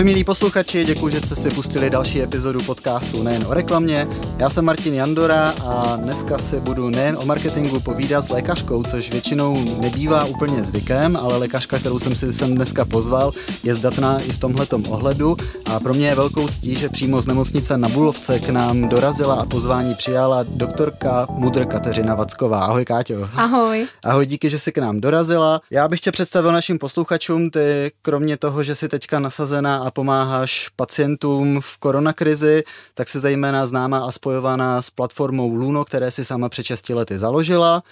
Ahoj milí posluchači, děkuji, že jste si pustili další epizodu podcastu Nejen o reklamě. Já jsem Martin Jandora a dneska si budu nejen o marketingu povídat s lékařkou, což většinou nebývá úplně zvykem, ale lékařka, kterou jsem si sem dneska pozval, je zdatná i v tomhletom ohledu a pro mě je velkou stí, že přímo z nemocnice na Bulovce k nám dorazila a pozvání přijala doktorka Mudr Kateřina Vacková. Ahoj Káťo. Ahoj. Ahoj, díky, že jsi k nám dorazila. Já bych tě představil našim posluchačům, ty kromě toho, že jsi teďka nasazená a pomáháš pacientům v koronakrizi, tak se zejména známa a spojovaná s platformou Luno, které si sama před 6 lety založila.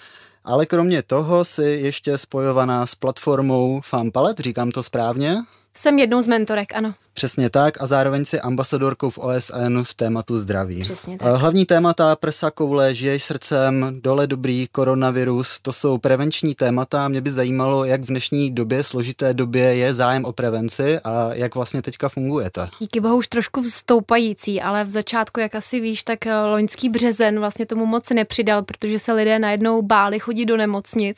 Ale kromě toho si ještě spojovaná s platformou FAMPalet, říkám to správně? Jsem jednou z mentorek, ano. Přesně tak a zároveň si ambasadorkou v OSN v tématu zdraví. Přesně tak. Hlavní témata prsa koule, žiješ srdcem, dole dobrý, koronavirus, to jsou prevenční témata. Mě by zajímalo, jak v dnešní době, složité době je zájem o prevenci a jak vlastně teďka fungujete. Díky bohu už trošku stoupající, ale v začátku, jak asi víš, tak eh, loňský březen vlastně tomu moc nepřidal, protože se lidé najednou báli chodit do nemocnic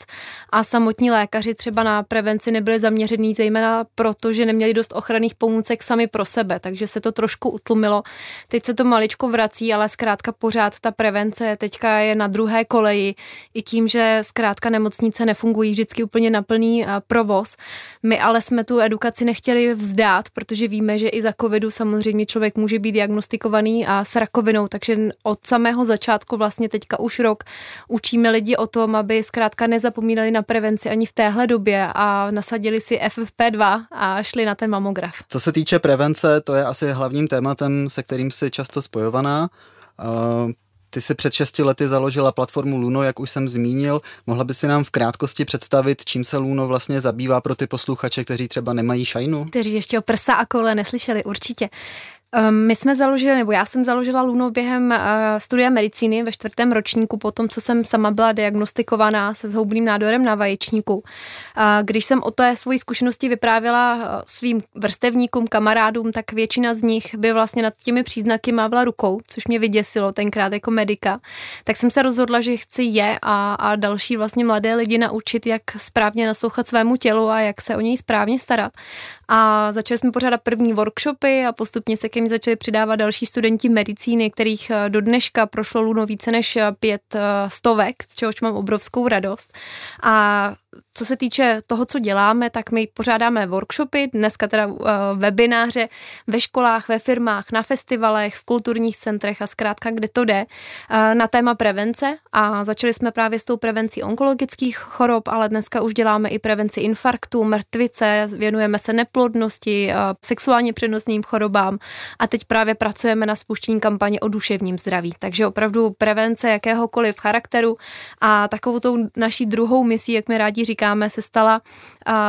a samotní lékaři třeba na prevenci nebyli zaměření, zejména proto, že neměli dost ochranných pomůcek sami pro sebe, takže se to trošku utlumilo. Teď se to maličko vrací, ale zkrátka pořád ta prevence teďka je na druhé koleji i tím, že zkrátka nemocnice nefungují vždycky úplně na plný eh, provoz. My ale jsme tu edukaci nechtěli vzdát, protože víme, že i za covidu samozřejmě člověk může být diagnostikovaný a s rakovinou, takže od samého začátku vlastně teďka už rok učíme lidi o tom, aby zkrátka nezapomínali na prevenci ani v téhle době a nasadili si FFP2 a šli na ten mamograf. Co se týče prevence, to je asi hlavním tématem, se kterým si často spojovaná. Ty si před 6 lety založila platformu Luno, jak už jsem zmínil. Mohla by si nám v krátkosti představit, čím se Luno vlastně zabývá pro ty posluchače, kteří třeba nemají šajnu? Kteří ještě o prsa a kole neslyšeli, určitě. Ehm, my jsme založili, nebo já jsem založila Luno během eh, studia medicíny ve čtvrtém ročníku, po tom, co jsem sama byla diagnostikovaná se zhoubným nádorem na vaječníku. Když jsem o té svoji zkušenosti vyprávěla eh, svým vrstevníkům, kamarádům, tak většina z nich by vlastně nad těmi příznaky mávla rukou, což mě vyděsilo tenkrát jako medika. Tak jsem se rozhodla, že chci je a, a další vlastně mladé lidi naučit, jak správně naslouchat svému tělu a jak se o něj správně starat. A začali jsme pořádat první workshopy a postupně se ke mně začali přidávat další studenti medicíny, kterých eh, do dneška prošlo luno více než eh, pět eh, stovek, z čehož mám obrovskou radost. A co se týče toho, co děláme, tak my pořádáme workshopy, dneska teda uh, webináře ve školách, ve firmách, na festivalech, v kulturních centrech a zkrátka, kde to jde, uh, na téma prevence a začali jsme právě s tou prevencí onkologických chorob, ale dneska už děláme i prevenci infarktu, mrtvice, věnujeme se neplodnosti, uh, sexuálně přenosným chorobám a teď právě pracujeme na spuštění kampaně o duševním zdraví. Takže opravdu prevence jakéhokoliv charakteru a takovou tou naší druhou misí, jak my rádi rádi říkáme, se stala,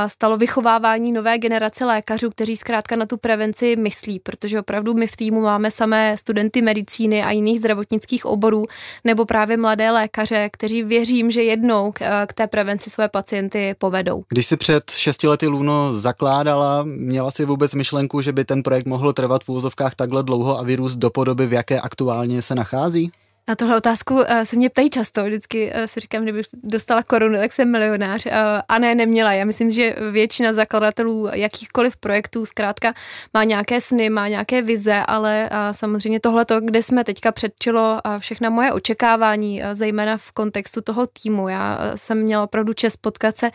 stalo vychovávání nové generace lékařů, kteří zkrátka na tu prevenci myslí, protože opravdu my v týmu máme samé studenty medicíny a jiných zdravotnických oborů, nebo právě mladé lékaře, kteří věřím, že jednou k, k té prevenci své pacienty povedou. Když si před šesti lety Luno zakládala, měla si vůbec myšlenku, že by ten projekt mohl trvat v úvozovkách takhle dlouho a vyrůst do podoby, v jaké aktuálně se nachází? Na tohle otázku uh, se mě ptají často, vždycky uh, si říkám, kdybych dostala korunu, tak jsem milionář. Uh, a ne, neměla. Já myslím, že většina zakladatelů jakýchkoliv projektů zkrátka má nějaké sny, má nějaké vize, ale samozřejmě tohle, kde jsme teďka předčilo všechna moje očekávání, zejména v kontextu toho týmu. Já jsem měla opravdu čest potkat se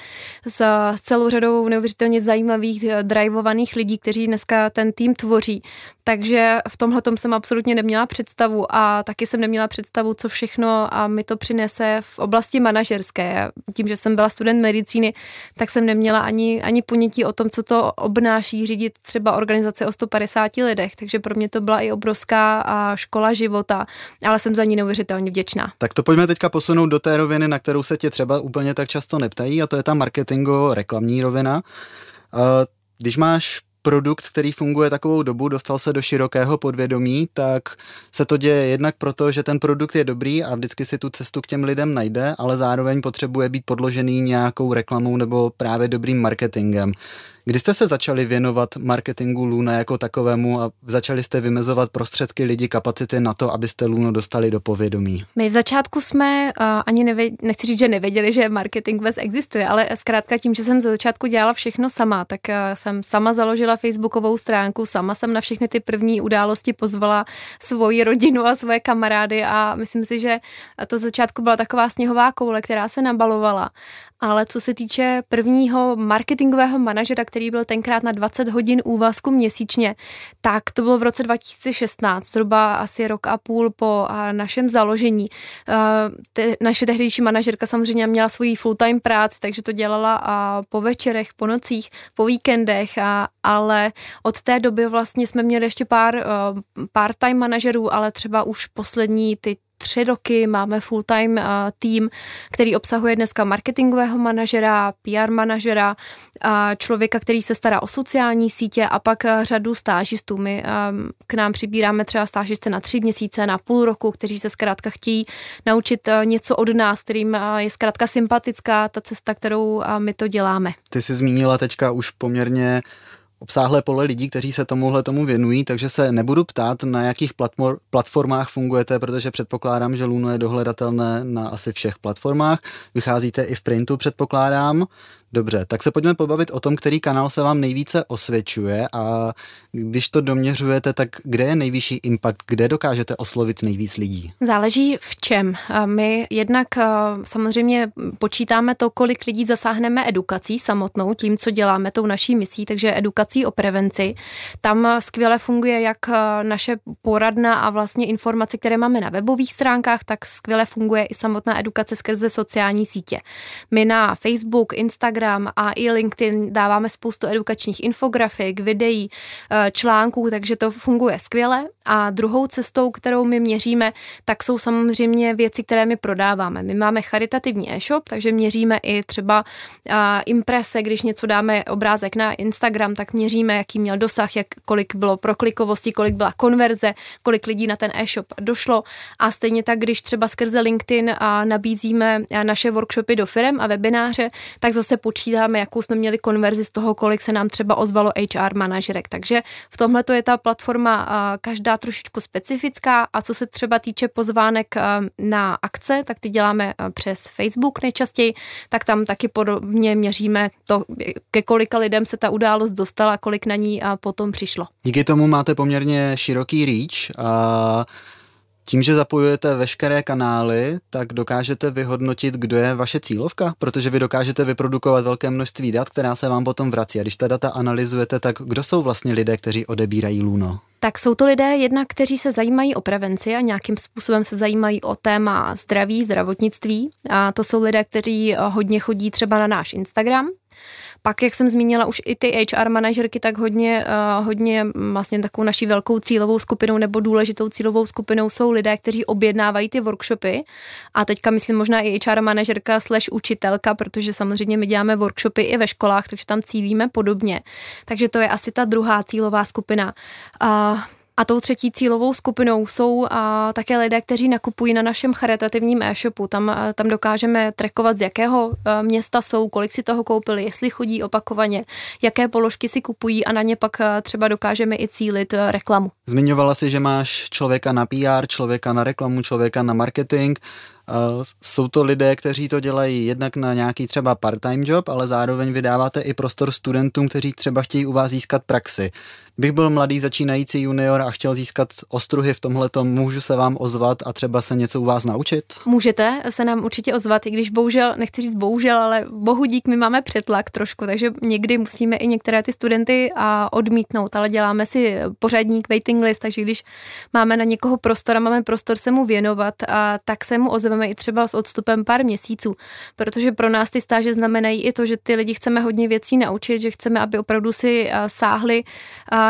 s, s celou řadou neuvěřitelně zajímavých, drivovaných lidí, kteří dneska ten tým tvoří. Takže v tomhle jsem absolutně neměla představu a taky jsem neměla představu, co všechno a mi to přinese v oblasti manažerské. Tím, že jsem byla student medicíny, tak jsem neměla ani, ani ponětí o tom, co to obnáší řídit třeba organizace o 150 lidech, takže pro mě to byla i obrovská škola života, ale jsem za ní neuvěřitelně vděčná. Tak to pojďme teďka posunout do té roviny, na kterou se tě třeba úplně tak často neptají a to je ta marketingo-reklamní rovina. Když máš produkt, který funguje takovou dobu, dostal se do širokého podvědomí, tak se to děje jednak proto, že ten produkt je dobrý a vždycky si tu cestu k těm lidem najde, ale zároveň potřebuje být podložený nějakou reklamou nebo právě dobrým marketingem. Kdy jste se začali věnovat marketingu Luna jako takovému a začali jste vymezovat prostředky lidi, kapacity na to, abyste Luno dostali do povědomí? My v začátku jsme uh, ani nevěděli, nechci říct, že nevěděli, že marketing vůbec existuje, ale zkrátka tím, že jsem ze začátku dělala všechno sama, tak uh, jsem sama založila facebookovou stránku, sama jsem na všechny ty první události pozvala svoji rodinu a svoje kamarády a myslím si, že to začátku byla taková sněhová koule, která se nabalovala ale co se týče prvního marketingového manažera, který byl tenkrát na 20 hodin úvazku měsíčně, tak to bylo v roce 2016, zhruba asi rok a půl po našem založení. Te, naše tehdejší manažerka samozřejmě měla svoji full-time práci, takže to dělala po večerech, po nocích, po víkendech, ale od té doby vlastně jsme měli ještě pár part-time manažerů, ale třeba už poslední ty tři roky máme full-time tým, který obsahuje dneska marketingového manažera, PR manažera, člověka, který se stará o sociální sítě a pak řadu stážistů. My k nám přibíráme třeba stážisty na tři měsíce, na půl roku, kteří se zkrátka chtějí naučit něco od nás, kterým je zkrátka sympatická ta cesta, kterou my to děláme. Ty jsi zmínila teďka už poměrně obsáhlé pole lidí, kteří se tomuhle tomu věnují, takže se nebudu ptát, na jakých platformách fungujete, protože předpokládám, že Luno je dohledatelné na asi všech platformách. Vycházíte i v printu, předpokládám. Dobře, tak se pojďme pobavit o tom, který kanál se vám nejvíce osvědčuje a když to doměřujete, tak kde je nejvyšší impact, kde dokážete oslovit nejvíc lidí? Záleží v čem. My jednak samozřejmě počítáme to, kolik lidí zasáhneme edukací samotnou, tím, co děláme tou naší misí, takže edukací o prevenci. Tam skvěle funguje jak naše poradna a vlastně informace, které máme na webových stránkách, tak skvěle funguje i samotná edukace skrze sociální sítě. My na Facebook, Instagram, Instagram a i LinkedIn dáváme spoustu edukačních infografik, videí, eh, článků, takže to funguje skvěle. A druhou cestou, kterou my měříme, tak jsou samozřejmě věci, které my prodáváme. My máme charitativní e-shop, takže měříme i třeba uh, imprese, když něco dáme obrázek na Instagram, tak měříme, jaký měl dosah, jak, kolik bylo proklikovosti, kolik byla konverze, kolik lidí na ten e-shop došlo. A stejně tak, když třeba skrze LinkedIn a nabízíme naše workshopy do firm a webináře, tak zase počítáme, jakou jsme měli konverzi z toho, kolik se nám třeba ozvalo HR manažerek. Takže v tomhle to je ta platforma každá trošičku specifická a co se třeba týče pozvánek na akce, tak ty děláme přes Facebook nejčastěji, tak tam taky podobně měříme to, ke kolika lidem se ta událost dostala, kolik na ní potom přišlo. Díky tomu máte poměrně široký reach tím, že zapojujete veškeré kanály, tak dokážete vyhodnotit, kdo je vaše cílovka, protože vy dokážete vyprodukovat velké množství dat, která se vám potom vrací. A když ta data analyzujete, tak kdo jsou vlastně lidé, kteří odebírají Luno? Tak jsou to lidé jednak, kteří se zajímají o prevenci a nějakým způsobem se zajímají o téma zdraví, zdravotnictví. A to jsou lidé, kteří hodně chodí třeba na náš Instagram, pak, jak jsem zmínila, už i ty HR manažerky, tak hodně, uh, hodně vlastně takovou naší velkou cílovou skupinou nebo důležitou cílovou skupinou jsou lidé, kteří objednávají ty workshopy. A teďka myslím možná i HR manažerka slash učitelka, protože samozřejmě my děláme workshopy i ve školách, takže tam cílíme podobně. Takže to je asi ta druhá cílová skupina. Uh, a tou třetí cílovou skupinou jsou a, také lidé, kteří nakupují na našem charitativním e-shopu. Tam, a, tam dokážeme trekovat, z jakého a, města jsou, kolik si toho koupili, jestli chodí opakovaně, jaké položky si kupují a na ně pak a, třeba dokážeme i cílit a, reklamu. Zmiňovala si, že máš člověka na PR, člověka na reklamu, člověka na marketing. Jsou to lidé, kteří to dělají jednak na nějaký třeba part-time job, ale zároveň vydáváte i prostor studentům, kteří třeba chtějí u vás získat praxi bych byl mladý začínající junior a chtěl získat ostruhy v tomhle, můžu se vám ozvat a třeba se něco u vás naučit? Můžete se nám určitě ozvat, i když bohužel, nechci říct bohužel, ale bohu dík, my máme přetlak trošku, takže někdy musíme i některé ty studenty a odmítnout, ale děláme si pořadník, waiting list, takže když máme na někoho prostor a máme prostor se mu věnovat, a tak se mu ozveme i třeba s odstupem pár měsíců, protože pro nás ty stáže znamenají i to, že ty lidi chceme hodně věcí naučit, že chceme, aby opravdu si sáhli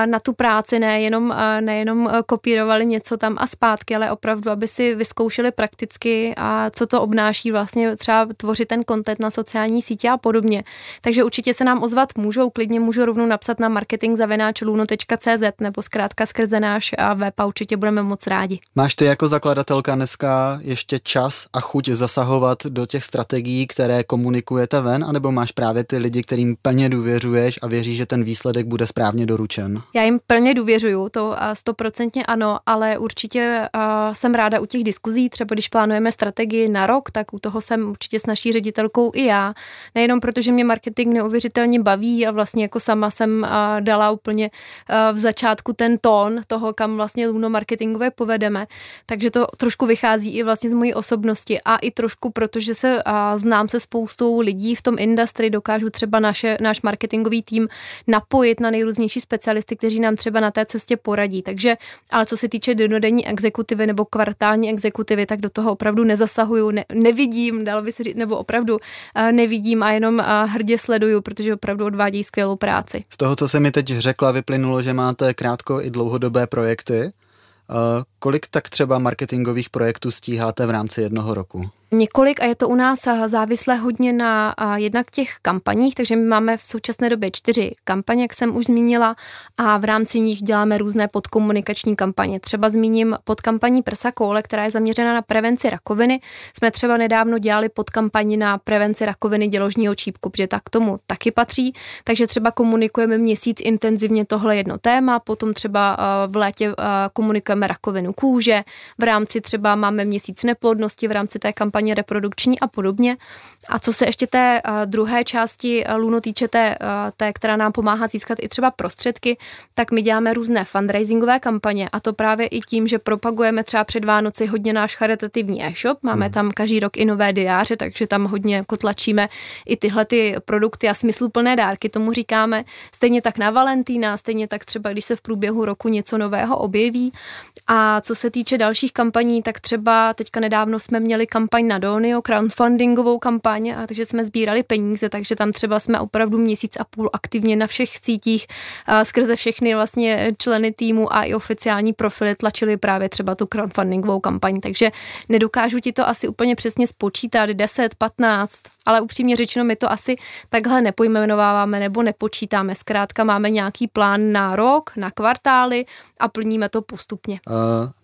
na tu práci, nejenom, nejenom kopírovali něco tam a zpátky, ale opravdu, aby si vyzkoušeli prakticky a co to obnáší vlastně třeba tvořit ten content na sociální sítě a podobně. Takže určitě se nám ozvat můžou, klidně můžu rovnou napsat na marketingzavináčluno.cz nebo zkrátka skrze náš web a určitě budeme moc rádi. Máš ty jako zakladatelka dneska ještě čas čas a chuť zasahovat do těch strategií, které komunikujete ven, anebo máš právě ty lidi, kterým plně důvěřuješ a věříš, že ten výsledek bude správně doručen? Já jim plně důvěřuju, to stoprocentně ano, ale určitě jsem ráda u těch diskuzí, třeba když plánujeme strategii na rok, tak u toho jsem určitě s naší ředitelkou i já. Nejenom protože mě marketing neuvěřitelně baví a vlastně jako sama jsem dala úplně v začátku ten tón toho, kam vlastně Luno marketingové povedeme, takže to trošku vychází i vlastně z mojí osobnosti a i trošku, protože se znám se spoustou lidí v tom industrii, dokážu třeba naše, náš marketingový tým napojit na nejrůznější specialisty, kteří nám třeba na té cestě poradí. Takže, ale co se týče denodenní exekutivy nebo kvartální exekutivy, tak do toho opravdu nezasahuju, ne, nevidím, dalo by se říct, nebo opravdu a, nevidím a jenom a, hrdě sleduju, protože opravdu odvádí skvělou práci. Z toho, co se mi teď řekla, vyplynulo, že máte krátko i dlouhodobé projekty. Kolik tak třeba marketingových projektů stíháte v rámci jednoho roku? Několik a je to u nás závislé hodně na jednak těch kampaních, takže my máme v současné době čtyři kampaně, jak jsem už zmínila, a v rámci nich děláme různé podkomunikační kampaně. Třeba zmíním podkampaní Prsa koule, která je zaměřena na prevenci rakoviny. Jsme třeba nedávno dělali podkampaní na prevenci rakoviny děložního čípku, protože tak tomu taky patří. Takže třeba komunikujeme měsíc intenzivně tohle jedno téma, potom třeba v létě komunikujeme rakovinu kůže, v rámci třeba máme měsíc neplodnosti v rámci té kampaně reprodukční a podobně. A co se ještě té uh, druhé části uh, Luno týče, té, uh, té, která nám pomáhá získat i třeba prostředky, tak my děláme různé fundraisingové kampaně a to právě i tím, že propagujeme třeba před Vánoci hodně náš charitativní e-shop, máme hmm. tam každý rok i nové diáře, takže tam hodně jako tlačíme i tyhle ty produkty a smysluplné dárky, tomu říkáme. Stejně tak na Valentína, stejně tak třeba, když se v průběhu roku něco nového objeví. A co se týče dalších kampaní, tak třeba teďka nedávno jsme měli kampaň na Donio, crowdfundingovou kampaň, a takže jsme sbírali peníze, takže tam třeba jsme opravdu měsíc a půl aktivně na všech sítích a skrze všechny vlastně členy týmu a i oficiální profily tlačili právě třeba tu crowdfundingovou kampaň, takže nedokážu ti to asi úplně přesně spočítat, 10, 15, ale upřímně řečeno my to asi takhle nepojmenováváme nebo nepočítáme. Zkrátka máme nějaký plán na rok, na kvartály a plníme to postupně. Uh,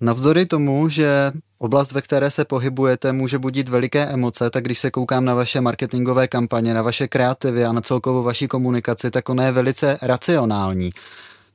navzdory tomu, že Oblast, ve které se pohybujete, může budit veliké emoce, tak když se koukám na vaše marketingové kampaně, na vaše kreativy a na celkovou vaši komunikaci, tak ona je velice racionální.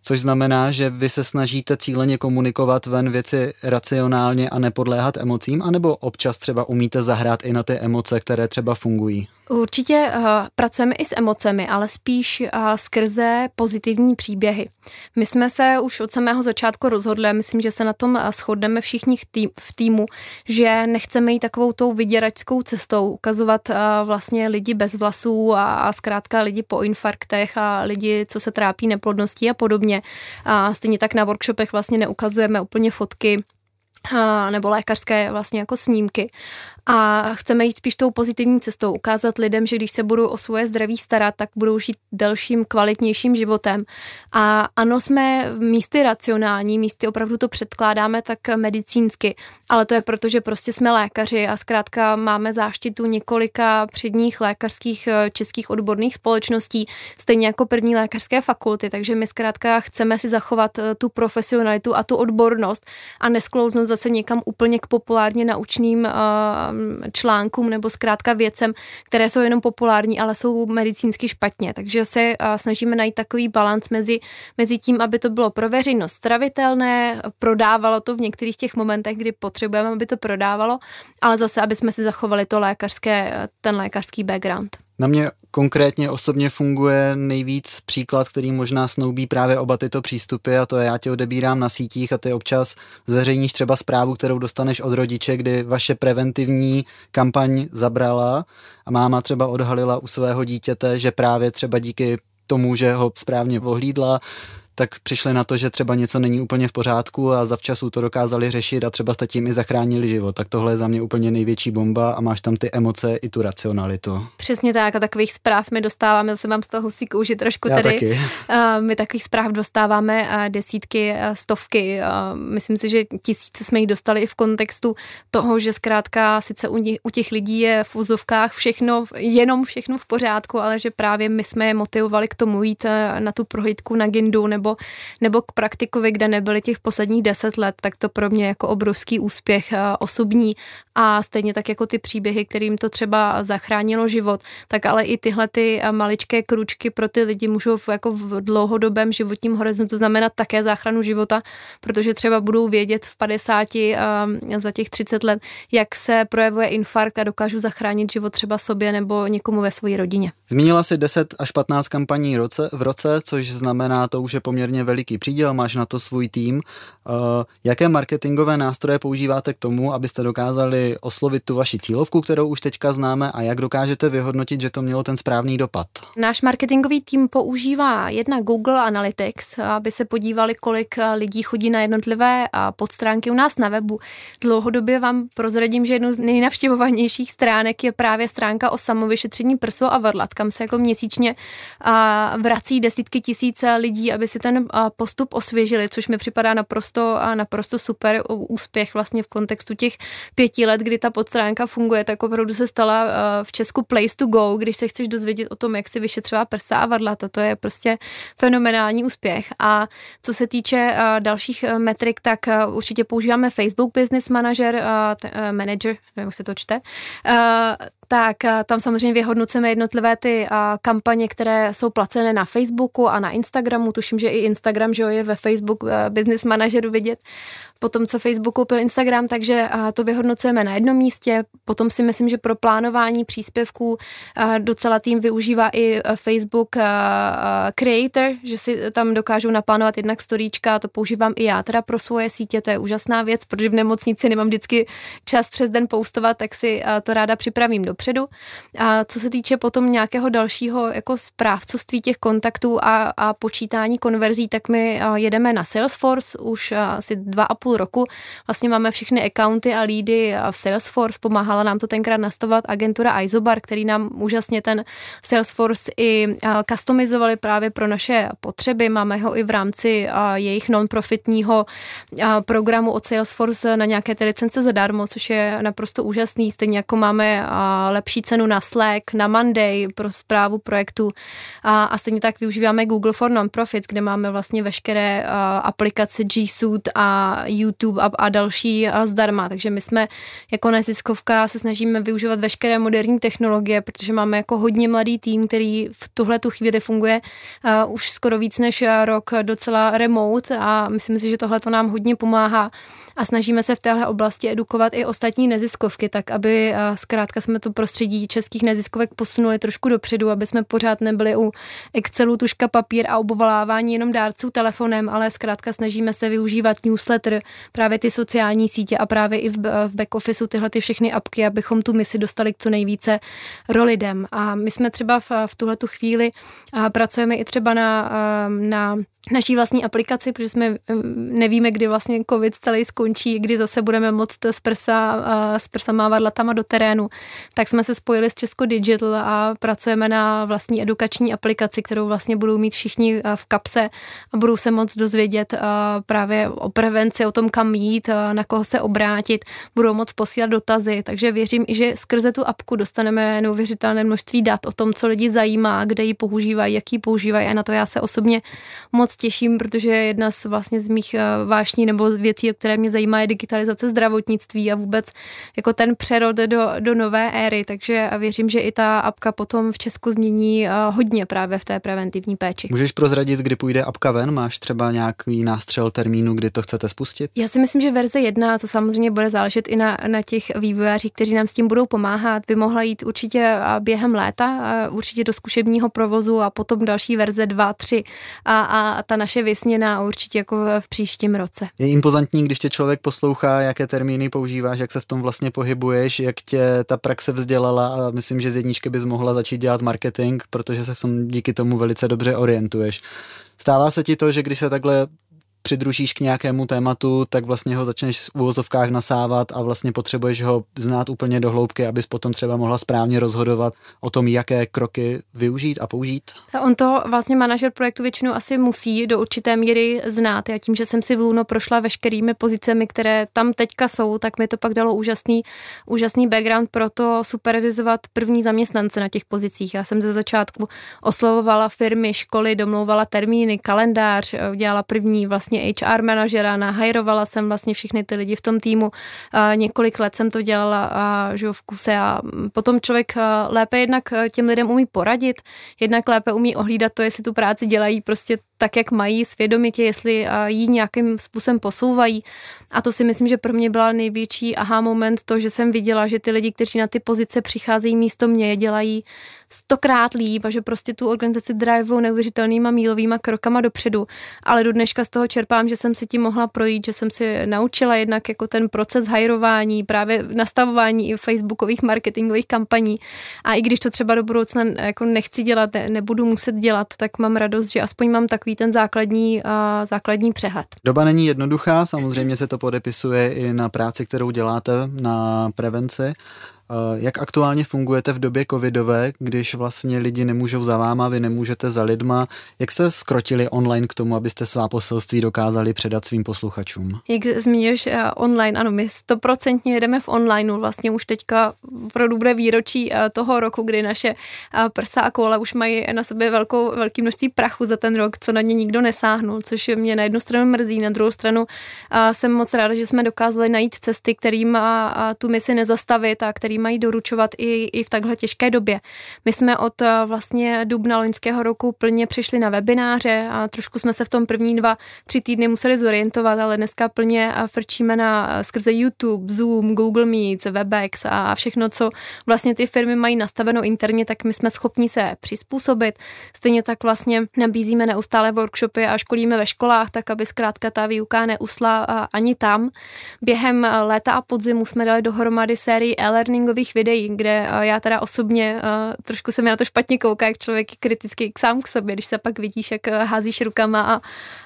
Což znamená, že vy se snažíte cíleně komunikovat ven věci racionálně a nepodléhat emocím, anebo občas třeba umíte zahrát i na ty emoce, které třeba fungují? Určitě uh, pracujeme i s emocemi, ale spíš uh, skrze pozitivní příběhy. My jsme se už od samého začátku rozhodli, myslím, že se na tom uh, shodneme všichni v týmu, že nechceme jít takovou tou vyděračskou cestou, ukazovat uh, vlastně lidi bez vlasů a, a zkrátka lidi po infarktech a lidi, co se trápí neplodností a podobně. A stejně tak na workshopech vlastně neukazujeme úplně fotky nebo lékařské vlastně jako snímky, a chceme jít spíš tou pozitivní cestou, ukázat lidem, že když se budou o svoje zdraví starat, tak budou žít delším, kvalitnějším životem. A ano, jsme místy racionální, místy opravdu to předkládáme tak medicínsky, ale to je proto, že prostě jsme lékaři a zkrátka máme záštitu několika předních lékařských eh, českých odborných společností, stejně jako první lékařské fakulty, takže my zkrátka chceme si zachovat eh, tu profesionalitu a tu odbornost a nesklouznout zase někam úplně k populárně naučným uh, článkům nebo zkrátka věcem, které jsou jenom populární, ale jsou medicínsky špatně. Takže se snažíme najít takový balans mezi, mezi tím, aby to bylo pro veřejnost stravitelné, prodávalo to v některých těch momentech, kdy potřebujeme, aby to prodávalo, ale zase, aby jsme si zachovali to lékařské, ten lékařský background. Na mě konkrétně osobně funguje nejvíc příklad, který možná snoubí právě oba tyto přístupy a to je, já tě odebírám na sítích a ty občas zveřejníš třeba zprávu, kterou dostaneš od rodiče, kdy vaše preventivní kampaň zabrala a máma třeba odhalila u svého dítěte, že právě třeba díky tomu, že ho správně vohlídla, tak přišli na to, že třeba něco není úplně v pořádku a zavčasu to dokázali řešit a třeba jste tím i zachránili život. Tak tohle je za mě úplně největší bomba a máš tam ty emoce i tu racionalitu. Přesně tak a takových zpráv my dostáváme, zase mám z toho husí kouži trošku Já tady. Taky. Uh, my takových zpráv dostáváme uh, desítky, uh, stovky. Uh, myslím si, že tisíce jsme jich dostali i v kontextu toho, že zkrátka sice u, u těch lidí je v úzovkách všechno, jenom všechno v pořádku, ale že právě my jsme je motivovali k tomu jít na tu prohlídku na Gindu nebo nebo, nebo k praktikovi, kde nebyli těch posledních deset let, tak to pro mě jako obrovský úspěch osobní a stejně tak jako ty příběhy, kterým to třeba zachránilo život, tak ale i tyhle ty maličké kručky pro ty lidi můžou v, jako v dlouhodobém životním horizontu znamenat také záchranu života, protože třeba budou vědět v 50 za těch 30 let, jak se projevuje infarkt a dokážu zachránit život třeba sobě nebo někomu ve své rodině. Zmínila si 10 až 15 kampaní roce, v roce, což znamená, to už je poměrně veliký příděl, máš na to svůj tým. Uh, jaké marketingové nástroje používáte k tomu, abyste dokázali oslovit tu vaši cílovku, kterou už teďka známe a jak dokážete vyhodnotit, že to mělo ten správný dopad? Náš marketingový tým používá jedna Google Analytics, aby se podívali, kolik lidí chodí na jednotlivé podstránky u nás na webu. Dlouhodobě vám prozradím, že jednou z nejnavštěvovanějších stránek je právě stránka o samovyšetření prsu a varlat, kam se jako měsíčně vrací desítky tisíc lidí, aby si ten postup osvěžili, což mi připadá naprosto, naprosto super úspěch vlastně v kontextu těch pěti let, kdy ta podstránka funguje, tak opravdu se stala v Česku place to go, když se chceš dozvědět o tom, jak si vyšetřová prsa a varlata. To je prostě fenomenální úspěch. A co se týče dalších e, metrik, tak určitě používáme Facebook Business Manager, Manager, nevím, jak se to čte, tak eh, tam samozřejmě vyhodnocujeme jednotlivé ty eh, kampaně, které jsou placené na Facebooku a na Instagramu. Tuším, že i Instagram že je ve Facebook eh, Business Manageru vidět. Potom, co Facebook koupil Instagram, takže to vyhodnocujeme na jednom místě. Potom si myslím, že pro plánování příspěvků docela tým využívá i Facebook Creator, že si tam dokážou naplánovat jednak storíčka, to používám i já teda pro svoje sítě, to je úžasná věc, protože v nemocnici nemám vždycky čas přes den postovat, tak si to ráda připravím do dopředu. A co se týče potom nějakého dalšího jako správcovství těch kontaktů a, a počítání konverzí, tak my jedeme na Salesforce už asi dva a půl roku. Vlastně máme všechny accounty a lídy v Salesforce. Pomáhala nám to tenkrát nastavovat agentura Izobar, který nám úžasně ten Salesforce i customizovali právě pro naše potřeby. Máme ho i v rámci jejich non-profitního programu od Salesforce na nějaké ty licence zadarmo, což je naprosto úžasný. Stejně jako máme lepší cenu na Slack, na Monday pro zprávu projektu. A, a stejně tak využíváme Google for Non-Profits, kde máme vlastně veškeré uh, aplikace G Suite a YouTube a, a další a zdarma, takže my jsme jako neziskovka se snažíme využívat veškeré moderní technologie, protože máme jako hodně mladý tým, který v tuhle tu chvíli funguje uh, už skoro víc než rok docela remote a myslím si, že tohle to nám hodně pomáhá. A snažíme se v téhle oblasti edukovat i ostatní neziskovky, tak aby zkrátka jsme to prostředí českých neziskovek posunuli trošku dopředu, aby jsme pořád nebyli u Excelu, tuška, papír a obovolávání jenom dárců telefonem, ale zkrátka snažíme se využívat newsletter, právě ty sociální sítě a právě i v, v back officeu tyhle ty všechny apky, abychom tu misi dostali k co nejvíce rolidem. A my jsme třeba v, v tuhle tu chvíli a pracujeme i třeba na, na naší vlastní aplikaci, protože jsme nevíme, kdy vlastně covid celý skončí, kdy zase budeme moct z prsa, z prsa mávat latama do terénu, tak jsme se spojili s Česko Digital a pracujeme na vlastní edukační aplikaci, kterou vlastně budou mít všichni v kapse a budou se moc dozvědět právě o prevenci, o tom, kam jít, na koho se obrátit, budou moc posílat dotazy, takže věřím i, že skrze tu apku dostaneme neuvěřitelné množství dat o tom, co lidi zajímá, kde ji používají, jak ji používají a na to já se osobně moc těším, protože jedna z vlastně z mých vášní nebo věcí, které mě zajímá, je digitalizace zdravotnictví a vůbec jako ten přerod do, do nové éry, takže věřím, že i ta apka potom v Česku změní hodně právě v té preventivní péči. Můžeš prozradit, kdy půjde apka ven? Máš třeba nějaký nástřel termínu, kdy to chcete spustit? Já si myslím, že verze jedna, to samozřejmě bude záležet i na, na těch vývojářích, kteří nám s tím budou pomáhat, by mohla jít určitě během léta, určitě do zkušebního provozu a potom další verze 2, 3 a, a ta naše vysněná určitě jako v příštím roce. Je impozantní, když tě člověk poslouchá, jaké termíny používáš, jak se v tom vlastně pohybuješ, jak tě ta praxe vzdělala a myslím, že z jedničky bys mohla začít dělat marketing, protože se v tom díky tomu velice dobře orientuješ. Stává se ti to, že když se takhle přidružíš k nějakému tématu, tak vlastně ho začneš v úvozovkách nasávat a vlastně potřebuješ ho znát úplně do hloubky, abys potom třeba mohla správně rozhodovat o tom, jaké kroky využít a použít. A on to vlastně manažer projektu většinou asi musí do určité míry znát. Já tím, že jsem si v Luno prošla veškerými pozicemi, které tam teďka jsou, tak mi to pak dalo úžasný, úžasný background pro to supervizovat první zaměstnance na těch pozicích. Já jsem ze začátku oslovovala firmy, školy, domlouvala termíny, kalendář, dělala první vlastně vlastně HR manažera, nahajrovala jsem vlastně všechny ty lidi v tom týmu. Několik let jsem to dělala že v kuse a potom člověk lépe jednak těm lidem umí poradit, jednak lépe umí ohlídat to, jestli tu práci dělají prostě tak, jak mají svědomitě, jestli jí nějakým způsobem posouvají. A to si myslím, že pro mě byla největší aha moment to, že jsem viděla, že ty lidi, kteří na ty pozice přicházejí místo mě, dělají stokrát líp a že prostě tu organizaci drivou neuvěřitelnýma mílovýma krokama dopředu. Ale do dneška z toho čerpám, že jsem si tím mohla projít, že jsem si naučila jednak jako ten proces hajrování, právě nastavování i facebookových marketingových kampaní. A i když to třeba do budoucna jako nechci dělat, ne, nebudu muset dělat, tak mám radost, že aspoň mám takový ten základní, uh, základní přehled. Doba není jednoduchá, samozřejmě se to podepisuje i na práci, kterou děláte na prevenci. Eh, jak aktuálně fungujete v době covidové, když vlastně lidi nemůžou za váma, vy nemůžete za lidma? Jak jste skrotili online k tomu, abyste svá poselství dokázali předat svým posluchačům? Jak zmíníš eh, online, ano, my stoprocentně jedeme v onlineu, vlastně už teďka opravdu bude výročí eh, toho roku, kdy naše prsa a koule už mají na sobě velkou, velký množství prachu za ten rok, co na ně nikdo nesáhnul, což mě na jednu stranu mrzí, na druhou stranu jsem moc ráda, že jsme dokázali najít cesty, kterým tu misi nezastavit a mají doručovat i, i v takhle těžké době. My jsme od eh, vlastně dubna loňského roku plně přišli na webináře a trošku jsme se v tom první dva, tři týdny museli zorientovat, ale dneska plně eh, frčíme na eh, skrze YouTube, Zoom, Google Meets, Webex a všechno, co vlastně ty firmy mají nastaveno interně, tak my jsme schopni se přizpůsobit. Stejně tak vlastně nabízíme neustále workshopy a školíme ve školách, tak aby zkrátka ta výuka neusla ani tam. Během léta a podzimu jsme dali dohromady sérii e-learningových videí, kde já teda osobně trošku se mi na to špatně kouká, jak člověk je kritický sám k sobě, když se pak vidíš, jak házíš rukama a,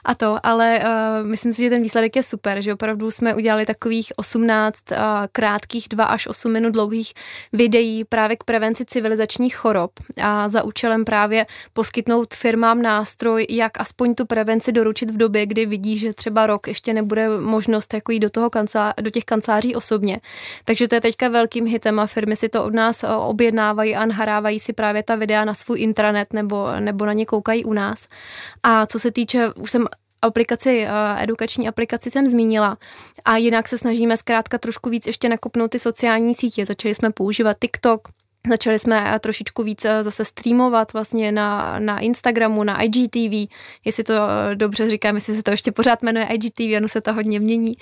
a to, ale myslím si, že ten výsledek je super, že opravdu jsme udělali takových 18 uh, krátkých 2 až 8 minut dlouhých videí právě k prevenci civilizačních chorob. A za účelem právě poskytnout firmám nástroj, jak aspoň tu prevenci doručit v době, kdy vidí, že třeba rok ještě nebude možnost jako jít do, toho kancelá, do těch kanceláří osobně. Takže to je teďka velkým hitem a firmy si to od nás eh, objednávají a nahrávají si právě ta videa na svůj intranet nebo, nebo na ně koukají u nás. A co se týče, už jsem aplikaci, eh, edukační aplikaci jsem zmínila. A jinak se snažíme zkrátka trošku víc ještě nakopnout ty sociální sítě. Začali jsme používat TikTok, Začali jsme trošičku víc eh, zase streamovat vlastně na, na Instagramu, na IGTV, jestli to eh, dobře říkám, jestli se to ještě pořád jmenuje IGTV, ono se to hodně mění.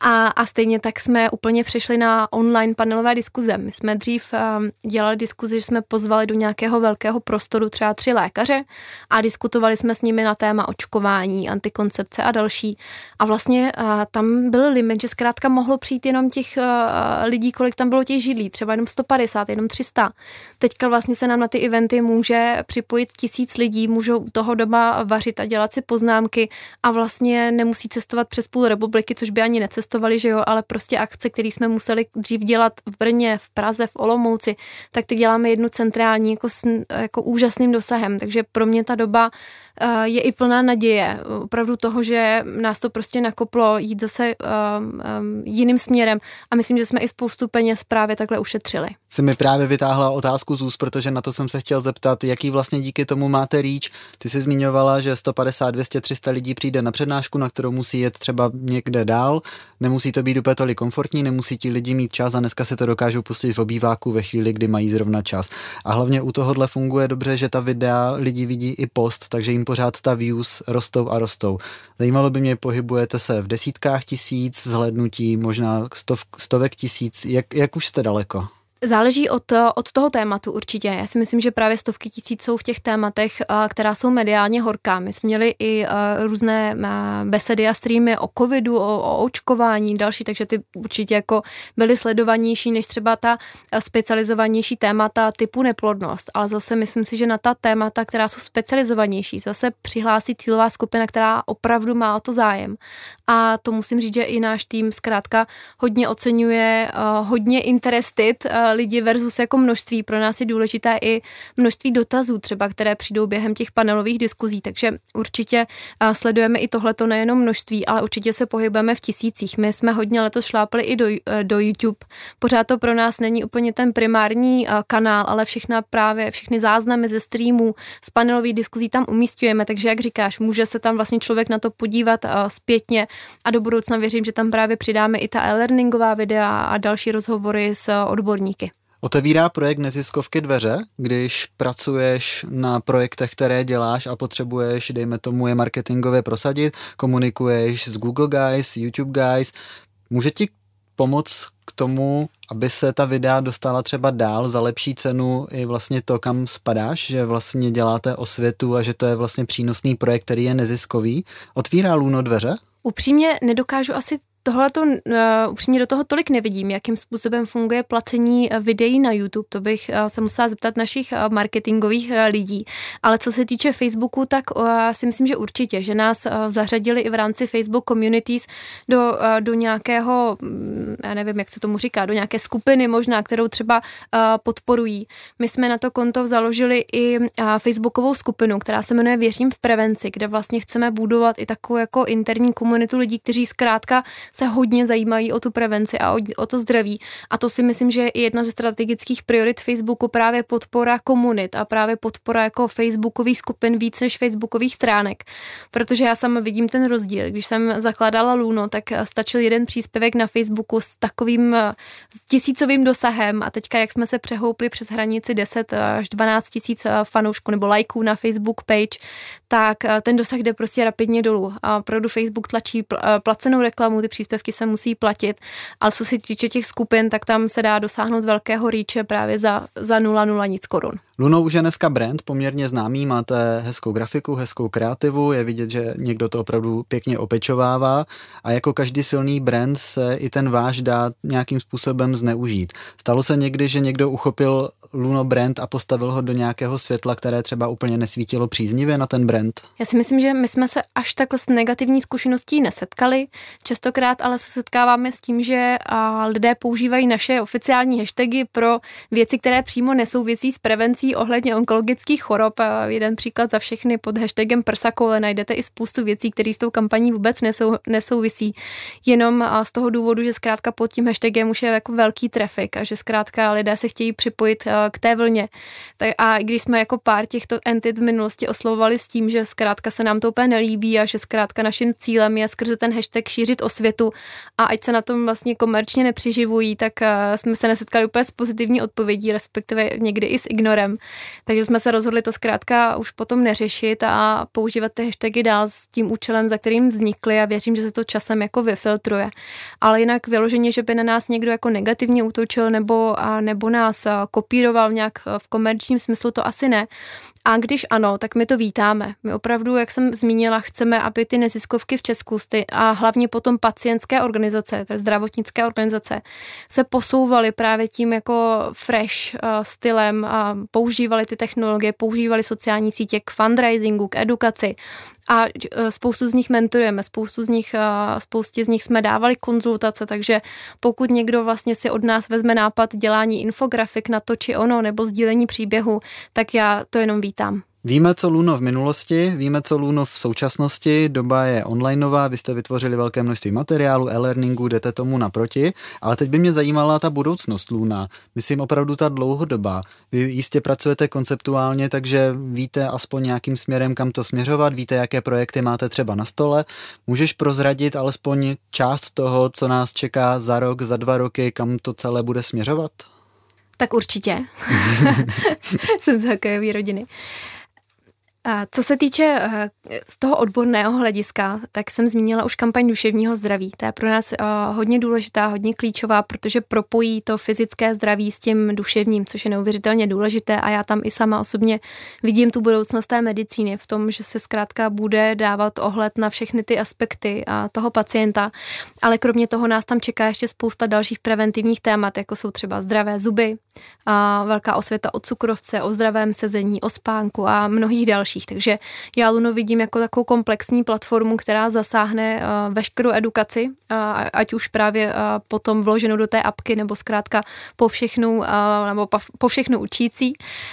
A, a stejně tak jsme úplně přešli na online panelové diskuze. My jsme dřív um, dělali diskuzi, že jsme pozvali do nějakého velkého prostoru třeba tři lékaře a diskutovali jsme s nimi na téma očkování, antikoncepce a další. A vlastně tam byl limit, že zkrátka mohlo přijít jenom těch lidí, kolik tam bylo těch židlí, třeba jenom 150, jenom 300 Teďka vlastně se nám na ty eventy může připojit tisíc lidí, můžou toho doma vařit a dělat si poznámky a vlastně nemusí cestovat přes půl republiky, což by ani necestovali, že jo, ale prostě akce, které jsme museli dřív dělat v Brně, v Praze, v Olomouci, tak ty děláme jednu centrální jako, s, jako úžasným dosahem. Takže pro mě ta doba Eh, je i plná naděje, opravdu toho, že nás to prostě nakoplo jít zase um, um, jiným směrem a myslím, že jsme i spoustu peněz právě takhle ušetřili. Jsi mi právě vytáhla otázku z úst, protože na to jsem se chtěl zeptat, jaký vlastně díky tomu máte reach. Ty jsi zmiňovala, že 150, 200, 300 lidí přijde na přednášku, na kterou musí jet třeba někde dál. Nemusí to být úplně tolik komfortní, nemusí ti lidi mít čas a dneska se to dokážou pustit v obýváku ve chvíli, kdy mají zrovna čas. A hlavně u tohohle funguje dobře, že ta videa lidi vidí i post, takže jim pořád ta views rostou a rostou. Zajímalo by mě, pohybujete se v desítkách tisíc zhlednutí, možná stov, stovek tisíc, jak, jak už jste daleko? Záleží od, od toho tématu určitě. Já si myslím, že právě stovky tisíc jsou v těch tématech, která jsou mediálně horká. My jsme měli i různé besedy a streamy o covidu, o, o očkování, další, takže ty určitě jako byly sledovanější než třeba ta specializovanější témata typu neplodnost. Ale zase myslím si, že na ta témata, která jsou specializovanější, zase přihlásí cílová skupina, která opravdu má o to zájem. A to musím říct, že i náš tým zkrátka hodně oceňuje, hodně interested lidi versus jako množství. Pro nás je důležité i množství dotazů třeba, které přijdou během těch panelových diskuzí, takže určitě sledujeme i tohleto nejenom množství, ale určitě se pohybujeme v tisících. My jsme hodně letos šlápli i do, do YouTube. Pořád to pro nás není úplně ten primární kanál, ale všechna právě, všechny záznamy ze streamů, z panelových diskuzí tam umístujeme, takže jak říkáš, může se tam vlastně člověk na to podívat zpětně a do budoucna věřím, že tam právě přidáme i ta e-learningová videa a další rozhovory s odborníky. Otevírá projekt neziskovky dveře, když pracuješ na projektech, které děláš a potřebuješ, dejme tomu, je marketingově prosadit, komunikuješ s Google Guys, YouTube Guys, může ti pomoct k tomu, aby se ta videa dostala třeba dál za lepší cenu i vlastně to, kam spadáš, že vlastně děláte osvětu a že to je vlastně přínosný projekt, který je neziskový. Otvírá Luno dveře? Upřímně nedokážu asi tohle to uh, upřímně do toho tolik nevidím, jakým způsobem funguje placení eh, videí na YouTube. To bych uh, se musela zeptat našich uh, marketingových uh, lidí. Ale co se týče Facebooku, tak uh, si myslím, že určitě, že nás uh, zařadili i v rámci Facebook Communities do, uh, do nějakého, um, já nevím, jak se tomu říká, do nějaké skupiny možná, kterou třeba uh, podporují. My jsme na to konto založili i uh, Facebookovou skupinu, která se jmenuje Věřím v prevenci, kde vlastně chceme budovat i takovou jako interní komunitu lidí, kteří zkrátka se hodně zajímají o tu prevenci a o, o to zdraví. A to si myslím, že je jedna ze strategických priorit Facebooku právě podpora komunit a právě podpora jako Facebookových skupin víc než Facebookových stránek. Protože já sama vidím ten rozdíl. Když jsem zakládala Luno, tak stačil jeden příspěvek na Facebooku s takovým s tisícovým dosahem a teďka, jak jsme se přehoupli přes hranici 10 až 12 tisíc fanoušků nebo lajků na Facebook page, tak ten dosah jde prostě rapidně dolů. A opravdu Facebook tlačí placenou reklamu, ty příspěvky se musí platit, ale co se týče těch skupin, tak tam se dá dosáhnout velkého rýče právě za, za 0,0 nic korun. Luno už je dneska brand poměrně známý, máte hezkou grafiku, hezkou kreativu, je vidět, že někdo to opravdu pěkně opečovává a jako každý silný brand se i ten váš dá nějakým způsobem zneužít. Stalo se někdy, že někdo uchopil Luno brand a postavil ho do nějakého světla, které třeba úplně nesvítilo příznivě na ten brand? Já si myslím, že my jsme se až takhle s negativní zkušeností nesetkali. Častokrát ale se setkáváme s tím, že lidé používají naše oficiální hashtagy pro věci, které přímo nesouvisí s prevencí ohledně onkologických chorob. Jeden příklad za všechny pod hashtagem prsakole najdete i spoustu věcí, které s tou kampaní vůbec nesou, nesouvisí. Jenom z toho důvodu, že zkrátka pod tím hashtagem už je jako velký trafik a že zkrátka lidé se chtějí připojit k té vlně. A když jsme jako pár těchto entit v minulosti oslovovali s tím, že zkrátka se nám to úplně nelíbí a že zkrátka naším cílem je skrze ten hashtag šířit osvětu a ať se na tom vlastně komerčně nepřiživují, tak eh, jsme se nesetkali úplně s pozitivní odpovědí, respektive někdy i s ignorem. Takže jsme se rozhodli to zkrátka už potom neřešit a používat ty hashtagy dál s tím účelem, za kterým vznikly a věřím, že se to časem jako vyfiltruje. Ale jinak vyloženě, že by na nás někdo jako negativně útočil nebo, a, nebo nás kopíroval nějak v komerčním smyslu, to asi ne. A když ano, tak my to vítáme. My opravdu, jak jsem zmínila, chceme, aby ty neziskovky v Česku a hlavně potom pacientské organizace, tedy zdravotnické organizace, se posouvaly právě tím jako fresh uh, stylem a používali ty technologie, používali sociální sítě k fundraisingu, k edukaci a uh, spoustu z nich mentorujeme, spoustu z nich, uh, spoustě z nich jsme dávali konzultace, takže pokud někdo vlastně si od nás vezme nápad dělání infografik na to či ono, nebo sdílení příběhu, tak já to jenom vítám vítám. Víme, co Luno v minulosti, víme, co Luno v současnosti, doba je onlineová, vy jste vytvořili velké množství materiálu, e-learningu, jdete tomu naproti, ale teď by mě zajímala ta budoucnost Luna, myslím opravdu ta dlouhodobá. Vy jistě pracujete konceptuálně, takže víte aspoň nějakým směrem, kam to směřovat, víte, jaké projekty máte třeba na stole. Můžeš prozradit alespoň část toho, co nás čeká za rok, za dva roky, kam to celé bude směřovat? Tak určitě. Jsem z hokejové rodiny. A co se týče eh, z toho odborného hlediska, tak jsem zmínila už kampaň duševního zdraví. To je pro nás eh, hodně důležitá, hodně klíčová, protože propojí to fyzické zdraví s tím duševním, což je neuvěřitelně důležité a já tam i sama osobně vidím tu budoucnost té medicíny v tom, že se zkrátka bude dávat ohled na všechny ty aspekty a toho pacienta, ale kromě toho nás tam čeká ještě spousta dalších preventivních témat, jako jsou třeba zdravé zuby, a velká osvěta o cukrovce, o zdravém sezení, o spánku a mnohých dalších. Takže já Luno vidím jako takovou komplexní platformu, která zasáhne uh, veškerou edukaci, uh, ať už právě uh, potom vloženou do té apky, nebo zkrátka po všechnu, nebo po všechnu učící.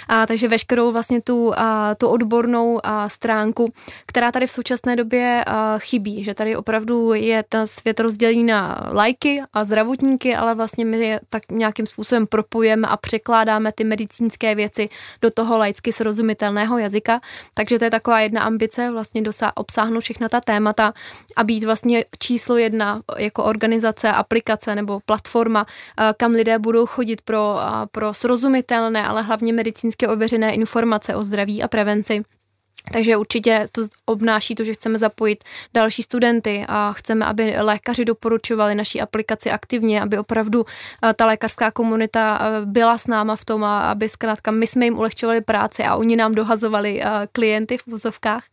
Uh, takže veškerou vlastně tu, tu odbornou stránku, která tady v současné době chybí, že tady opravdu je ten svět rozdělený na lajky a zdravotníky, ale vlastně my je tak nějakým způsobem propojujeme a překládáme ty medicínské věci do toho laicky srozumitelného jazyka. Takže to je taková jedna ambice, vlastně dosá- obsáhnout všechna ta témata a být vlastně číslo jedna jako organizace, aplikace nebo platforma, eh, kam lidé budou chodit pro, pro srozumitelné, ale hlavně medicínsky ověřené informace o zdraví a prevenci. Takže určitě to obnáší to, že chceme zapojit další studenty a chceme, aby lékaři doporučovali naší aplikaci aktivně, aby opravdu eh, ta lékařská komunita eh, byla s náma v tom a aby zkrátka my jsme jim ulehčovali práci a oni nám dohazovali eh, klienty v vozovkách.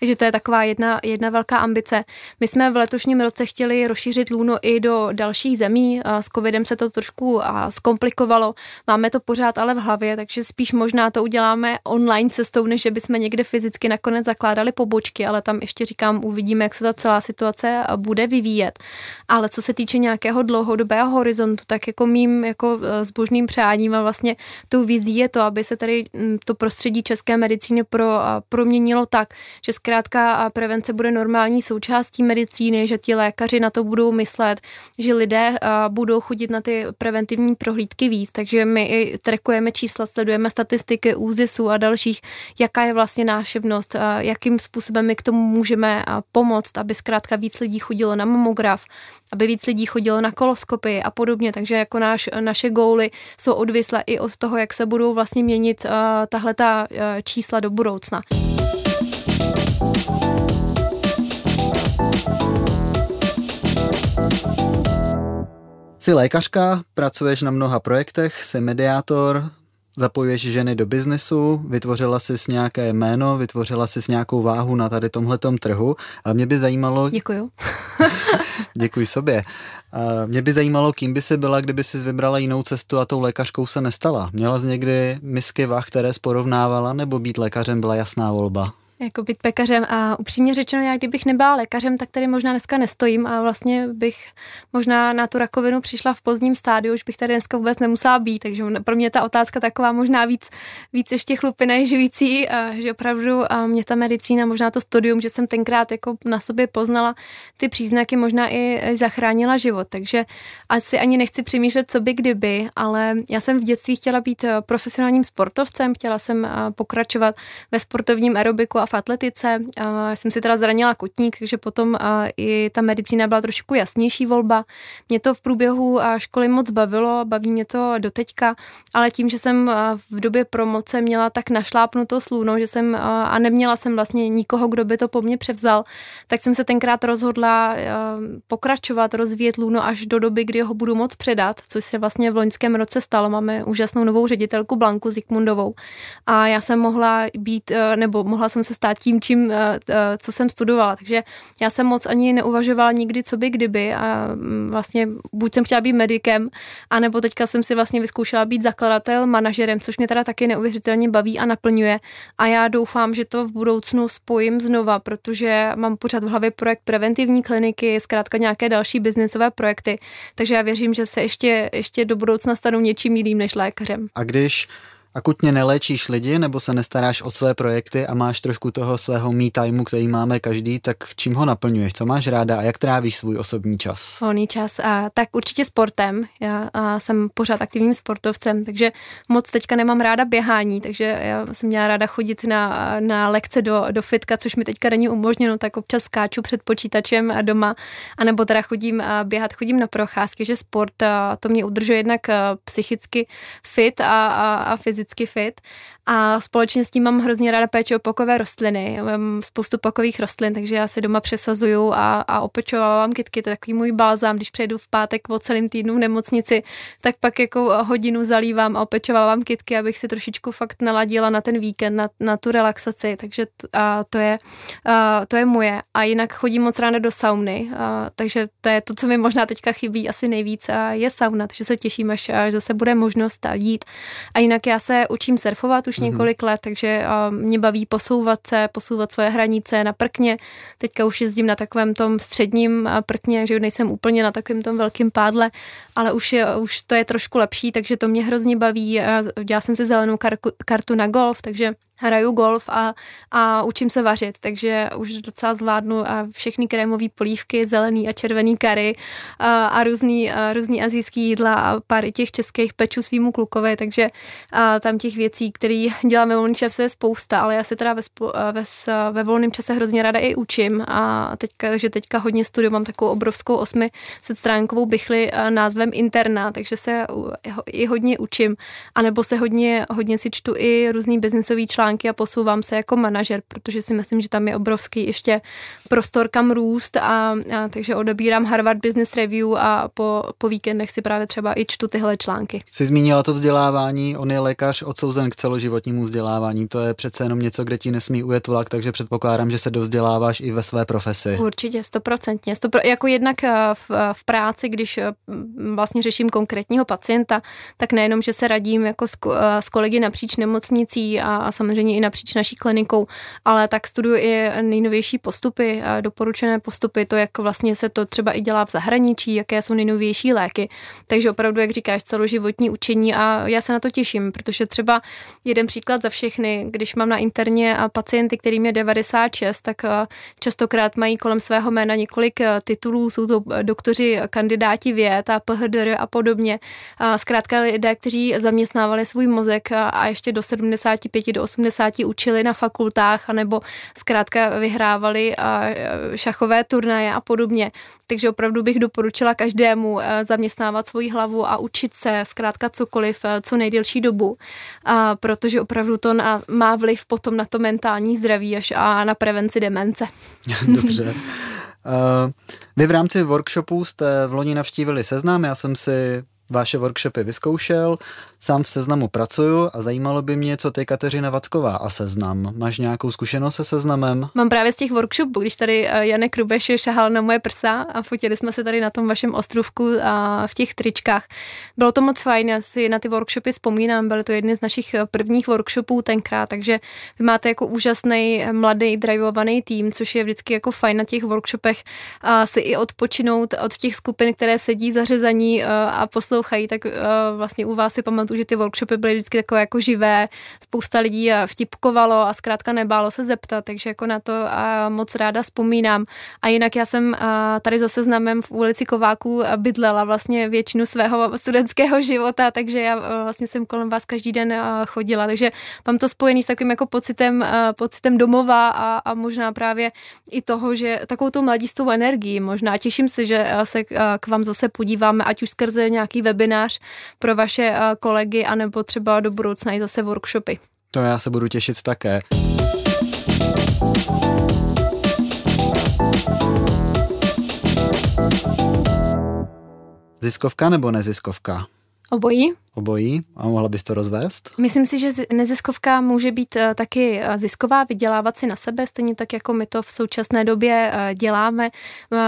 Takže to je taková jedna, jedna velká ambice. My jsme v letošním roce chtěli rozšířit Luno i do dalších zemí. S covidem se to trošku zkomplikovalo. Máme to pořád ale v hlavě, takže spíš možná to uděláme online cestou, než že bychom někde fyzicky vždycky nakonec zakládali pobočky, ale tam ještě říkám, uvidíme, jak se ta celá situace bude vyvíjet. Ale co se týče nějakého dlouhodobého horizontu, tak jako mým jako e, zbožným přáním a vlastně tou vizí je to, aby se tady to prostředí české medicíny pro, proměnilo tak, že zkrátka prevence bude normální součástí medicíny, že ti lékaři na to budou myslet, že lidé budou chodit na ty preventivní prohlídky víc, takže my i trekujeme čísla, sledujeme statistiky úzisu a dalších, jaká je vlastně náševnost schopnost, jakým způsobem my k tomu můžeme pomoct, aby zkrátka víc lidí chodilo na mamograf, aby víc lidí chodilo na koloskopy a podobně. Takže jako náš, naše góly jsou odvislé i od toho, jak se budou vlastně měnit tahle ta čísla do budoucna. Jsi lékařka, pracuješ na mnoha projektech, jsi mediátor, zapojuješ ženy do biznesu, vytvořila jsi nějaké jméno, vytvořila jsi nějakou váhu na tady tomhletom trhu a mě by zajímalo... Děkuju. Děkuji sobě. A mě by zajímalo, kým by si byla, kdyby si vybrala jinou cestu a tou lékařkou se nestala. Měla jsi někdy misky vah, které sporovnávala, nebo být lékařem byla jasná volba? Jako být pekařem a upřímně řečeno, já kdybych nebyla lékařem, tak tady možná dneska nestojím a vlastně bych možná na tu rakovinu přišla v pozdním stádiu, už bych tady dneska vůbec nemusela být, takže pro mě ta otázka taková možná víc, víc ještě chlupy neživící, a že opravdu a mě ta medicína, možná to studium, že jsem tenkrát jako na sobě poznala ty příznaky, možná i zachránila život, takže asi ani nechci přemýšlet, co by kdyby, ale já jsem v dětství chtěla být profesionálním sportovcem, chtěla jsem pokračovat ve sportovním aerobiku a v atletice. Já jsem si teda zranila kotník, takže potom i ta medicína byla trošku jasnější volba. Mě to v průběhu školy moc bavilo, baví mě to doteďka, ale tím, že jsem v době promoce měla tak našlápnuto sluno, že jsem a neměla jsem vlastně nikoho, kdo by to po mně převzal, tak jsem se tenkrát rozhodla pokračovat, rozvíjet luno až do doby, kdy ho budu moc předat, což se vlastně v loňském roce stalo. Máme úžasnou novou ředitelku Blanku Zikmundovou a já jsem mohla být, nebo mohla jsem se stát tím, čím, eh, eh, co jsem studovala. Takže já jsem moc ani neuvažovala nikdy, co by kdyby a mm, vlastně buď jsem chtěla být medikem, anebo teďka jsem si vlastně vyzkoušela být zakladatel, manažerem, což mě teda taky neuvěřitelně baví a naplňuje. A já doufám, že to v budoucnu spojím znova, protože mám pořád v hlavě projekt preventivní kliniky, zkrátka nějaké další biznesové projekty. Takže já věřím, že se ještě, ještě do budoucna stanou něčím jiným než lékařem. A když akutně neléčíš lidi nebo se nestaráš o své projekty a máš trošku toho svého me timeu, který máme každý, tak čím ho naplňuješ? Co máš ráda a jak trávíš svůj osobní čas? Volný čas, a, tak určitě sportem. Já a jsem pořád aktivním sportovcem, takže moc teďka nemám ráda běhání, takže já jsem měla ráda chodit na, na lekce do, do fitka, což mi teďka není umožněno, tak občas skáču před počítačem a doma, anebo teda chodím a běhat, chodím na procházky, že sport a to mě udržuje jednak psychicky fit a, a, a fyzicky fyzicky fit a společně s tím mám hrozně ráda péče o pokové rostliny. Mám spoustu pokových rostlin, takže já se doma přesazuju a, a opečovávám kytky. To je takový můj balzám, když přejdu v pátek po celém týdnu v nemocnici, tak pak jako hodinu zalívám a opečovávám kytky, abych si trošičku fakt naladila na ten víkend, na, na tu relaxaci. Takže t, a to, je, a to je moje. A jinak chodím moc ráda do sauny, a, takže to je to, co mi možná teďka chybí asi nejvíc, a je sauna, takže se těším, až, až zase bude možnost jít. A jinak já se učím surfovat už několik let, takže mě baví posouvat se, posouvat svoje hranice na prkně. Teďka už jezdím na takovém tom středním prkně, že nejsem úplně na takovém tom velkém pádle, ale už, je, už to je trošku lepší, takže to mě hrozně baví. Dělala jsem si zelenou kartu na golf, takže hraju golf a, a učím se vařit, takže už docela zvládnu a všechny krémové polívky, zelený a červený kary a, a různý, a různý azijský jídla a pár těch českých pečů svýmu klukovi, takže a tam těch věcí, které děláme volný čase je spousta, ale já se teda ve, ve, ve volném čase hrozně ráda i učím a teďka, že teďka hodně studuju, mám takovou obrovskou 800 stránkovou bychli názvem Interna, takže se i hodně učím, anebo se hodně, hodně si čtu i různý biznisový články články a posouvám se jako manažer, protože si myslím, že tam je obrovský ještě prostor kam růst a, a takže odebírám Harvard Business Review a po, po víkendech si právě třeba i čtu tyhle články. Jsi zmínila to vzdělávání, on je lékař odsouzen k celoživotnímu vzdělávání, to je přece jenom něco, kde ti nesmí ujet vlak, takže předpokládám, že se dovzděláváš i ve své profesi. Určitě, stoprocentně. Stopro, jako jednak eh, v, v práci, když eh, vlastně řeším konkrétního pacienta, tak nejenom, že se radím jako s, eh, s kolegy napříč nemocnicí a, a samozřejmě samozřejmě i napříč naší klinikou, ale tak studuju i nejnovější postupy, doporučené postupy, to, jak vlastně se to třeba i dělá v zahraničí, jaké jsou nejnovější léky. Takže opravdu, jak říkáš, celoživotní učení a já se na to těším, protože třeba jeden příklad za všechny, když mám na interně pacienty, kterým je 96, tak častokrát mají kolem svého jména několik titulů, jsou to doktoři, kandidáti věd a PHDR a podobně. Zkrátka lidé, kteří zaměstnávali svůj mozek a ještě do 75, do 80 80 učili na fakultách, anebo zkrátka vyhrávali šachové turnaje a podobně. Takže opravdu bych doporučila každému e, zaměstnávat svoji hlavu a učit se zkrátka cokoliv e, co nejdelší dobu, protože opravdu to má vliv potom na to mentální zdraví až a na prevenci demence. Dobře. Vy v rámci workshopu jste v loni navštívili seznam, já jsem si vaše workshopy vyzkoušel, sám v seznamu pracuju a zajímalo by mě, co ty Kateřina Vacková a seznam. Máš nějakou zkušenost se seznamem? Mám právě z těch workshopů, když tady eh, Janek Rubeš šahal na moje prsa a fotili jsme se tady na tom vašem ostrovku a v těch tričkách. Bylo to moc fajn, já si na ty workshopy vzpomínám, byly to jedny z našich eh, prvních workshopů tenkrát, takže vy máte jako úžasný, mladý, drivovaný tým, což je vždycky jako fajn na těch workshopech a si i odpočinout od těch skupin, které sedí zařezaní eh, a poslouchají poslouchají, tak uh, vlastně u vás si pamatuju, že ty workshopy byly vždycky takové jako živé, spousta lidí vtipkovalo a zkrátka nebálo se zeptat, takže jako na to uh, moc ráda vzpomínám. A jinak já jsem uh, tady zase znamem v ulici Kováků bydlela vlastně většinu svého studentského života, takže já uh, vlastně jsem kolem vás každý den uh, chodila, takže mám to spojený s takovým jako pocitem, uh, pocitem domova a, a možná právě i toho, že takovou tu mladistvou energii možná. Těším se, že se k vám zase podíváme, ať už skrze nějaký webinář pro vaše eh, kolegy, anebo třeba do budoucna i zase workshopy. To já se budu těšit také. Ziskovka nebo neziskovka? Obojí. Obojí? A mohla bys to rozvést? Myslím si, že neziskovka může být eh, taky eh, zisková, vydělávat si na sebe, stejně tak, jako my to v současné době eh, děláme.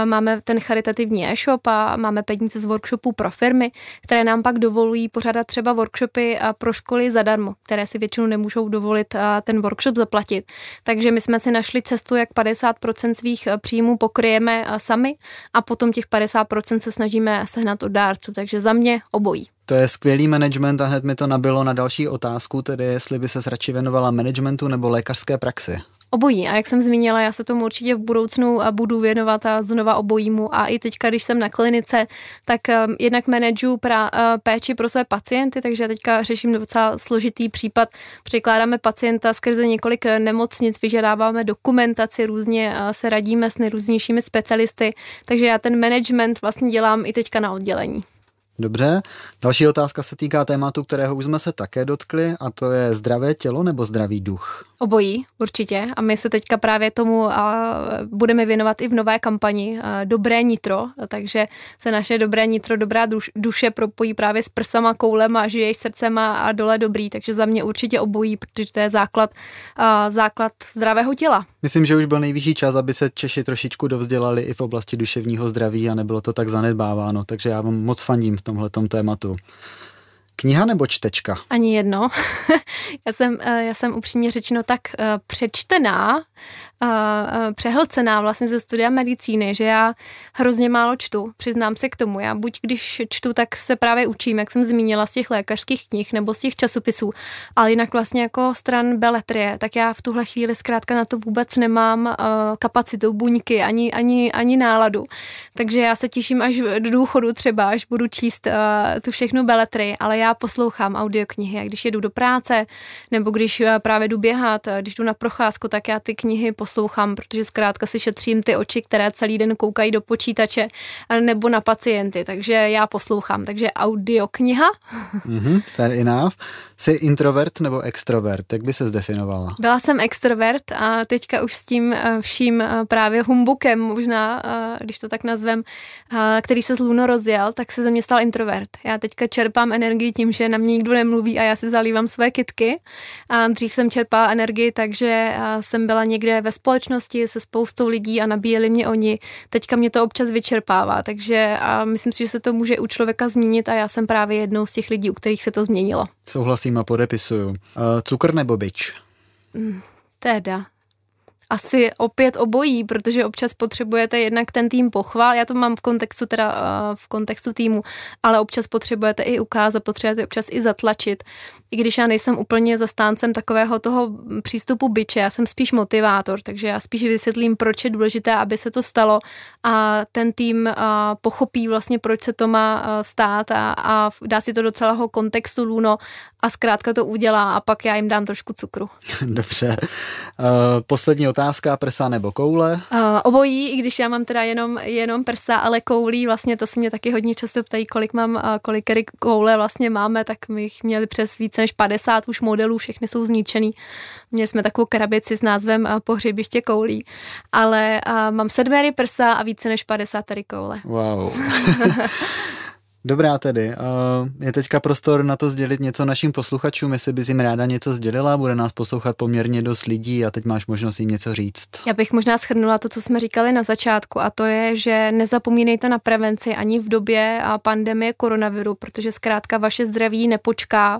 Máme ten charitativní e-shop a máme peníze z workshopů pro firmy, které nám pak dovolují pořádat třeba workshopy pro školy zadarmo, které si většinou nemůžou dovolit ten workshop zaplatit. Takže my jsme si našli cestu, jak 50% svých příjmů pokryjeme sami a potom těch 50% se snažíme sehnat od dárců. Takže za mě obojí. To je skvělý management a hned mi to nabilo na další otázku, tedy jestli by se radši věnovala managementu nebo lékařské praxi. Obojí. A jak jsem zmínila, já se tomu určitě v budoucnu budu věnovat a znova obojímu. A i teďka, když jsem na klinice, tak um, jednak manažu pra, uh, péči pro své pacienty, takže teďka řeším docela složitý případ. Překládáme pacienta skrze několik nemocnic, vyžadáváme dokumentaci, různě se radíme s nejrůznějšími specialisty, takže já ten management vlastně dělám i teďka na oddělení. Dobře. Další otázka se týká tématu, kterého už jsme se také dotkli, a to je zdravé tělo nebo zdravý duch? Obojí, určitě. A my se teďka právě tomu a, budeme věnovat i v nové kampani a, Dobré nitro, takže se naše dobré nitro, dobrá duš, duše propojí právě s prsama, koulem a žiješ srdcem a, a dole dobrý. Takže za mě určitě obojí, protože to je základ, a, základ zdravého těla. Myslím, že už byl nejvyšší čas, aby se Češi trošičku dovzdělali i v oblasti duševního zdraví a nebylo to tak zanedbáváno. Takže já vám moc fandím v tomhle tématu. Kniha nebo čtečka? Ani jedno. já, jsem, eh, já jsem upřímně řečeno tak uh, přečtená, přehlcená vlastně ze studia medicíny, že já hrozně málo čtu, přiznám se k tomu. Já buď když čtu, tak se právě učím, jak jsem zmínila, z těch lékařských knih nebo z těch časopisů, ale jinak vlastně jako stran beletrie, tak já v tuhle chvíli zkrátka na to vůbec nemám kapacitu, buňky, ani, ani, ani náladu. Takže já se těším až do důchodu třeba, až budu číst tu všechnu beletry, ale já poslouchám audioknihy a když jedu do práce nebo když uh, právě jdu běhat, když jdu na procházku, tak já ty knihy poslouchám protože zkrátka si šetřím ty oči, které celý den koukají do počítače nebo na pacienty, takže já poslouchám. Takže audiokniha. Mm-hmm, fair enough. Jsi introvert nebo extrovert? Jak by se zdefinovala? Byla jsem extrovert a teďka už s tím eh, vším eh, právě humbukem možná, eh, když to tak nazvem, který se z Luno rozjel, tak se ze mě stal introvert. Já teďka čerpám energii tím, že na mě nikdo nemluví a já si zalívám své kitky. A dřív jsem čerpala energii, takže jsem byla někde ve společnosti se spoustou lidí a nabíjeli mě oni. Teďka mě to občas vyčerpává, takže a myslím si, že se to může u člověka změnit a já jsem právě jednou z těch lidí, u kterých se to změnilo. Souhlasím a podepisuju. Cukr nebo byč? Mm, teda, asi opět obojí, protože občas potřebujete jednak ten tým pochvál, já to mám v kontextu teda uh, v kontextu týmu, ale občas potřebujete i ukázat, potřebujete občas i zatlačit. I když já nejsem úplně zastáncem takového toho přístupu byče, já jsem spíš motivátor, takže já spíš vysvětlím, proč je důležité, aby se to stalo a ten tým pochopí vlastně, proč se to má stát a, a dá si to do celého kontextu Luno a zkrátka to udělá a pak já jim dám trošku cukru. Dobře. Uh, poslední otázka, prsa nebo koule? Uh, obojí, i když já mám teda jenom, jenom prsa, ale koulí, vlastně to se mě taky hodně často ptají, kolik mám, kolik koule vlastně máme, tak my jich měli přes více než 50 už modelů, všechny jsou zničený. Měli jsme takovou krabici s názvem uh, pohřebiště koulí, ale uh, mám sedméry prsa a více než 50 tady koule. Wow. Dobrá tedy. Je teďka prostor na to sdělit něco našim posluchačům, jestli bys jim ráda něco sdělila, bude nás poslouchat poměrně dost lidí a teď máš možnost jim něco říct. Já bych možná schrnula to, co jsme říkali na začátku a to je, že nezapomínejte na prevenci ani v době pandemie koronaviru, protože zkrátka vaše zdraví nepočká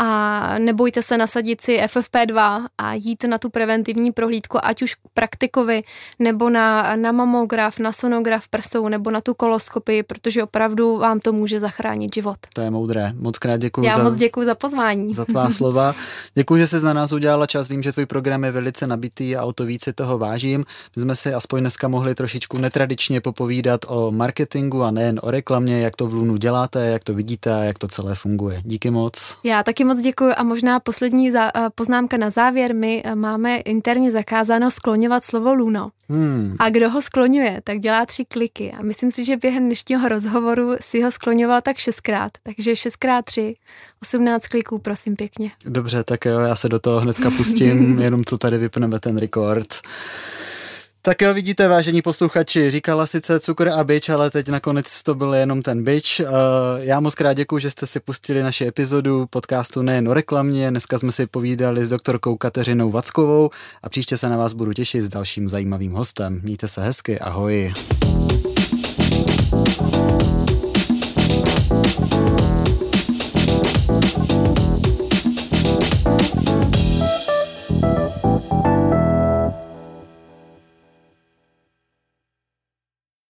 a nebojte se nasadit si FFP2 a jít na tu preventivní prohlídku, ať už praktikovi, nebo na, na mamograf, na sonograf prsou, nebo na tu koloskopii, protože opravdu vám to může zachránit život. To je moudré. Moc krát děkuji. Já za, moc děkuji za pozvání. Za tvá slova. Děkuji, že jsi na nás udělala čas. Vím, že tvůj program je velice nabitý a o to více toho vážím. My jsme si aspoň dneska mohli trošičku netradičně popovídat o marketingu a nejen o reklamě, jak to v Lunu děláte, jak to vidíte a jak to celé funguje. Díky moc. Já taky moc děkuji a možná poslední za, uh, poznámka na závěr. My uh, máme interně zakázáno skloňovat slovo luno. Hmm. A kdo ho skloňuje, tak dělá tři kliky. A myslím si, že během dnešního rozhovoru si ho skloňoval tak šestkrát. Takže šestkrát tři, osmnáct kliků, prosím pěkně. Dobře, tak jo, já se do toho hnedka pustím, jenom co tady vypneme ten rekord. Tak jo, vidíte, vážení posluchači, říkala sice cukr a byč, ale teď nakonec to byl jenom ten byč. Eh, já moc krát děkuji, že jste si pustili naši epizodu podcastu nejen o reklamě. Dneska jsme si povídali s doktorkou Kateřinou Vackovou a příště se na vás budu těšit s dalším zajímavým hostem. Mějte se hezky, ahoj.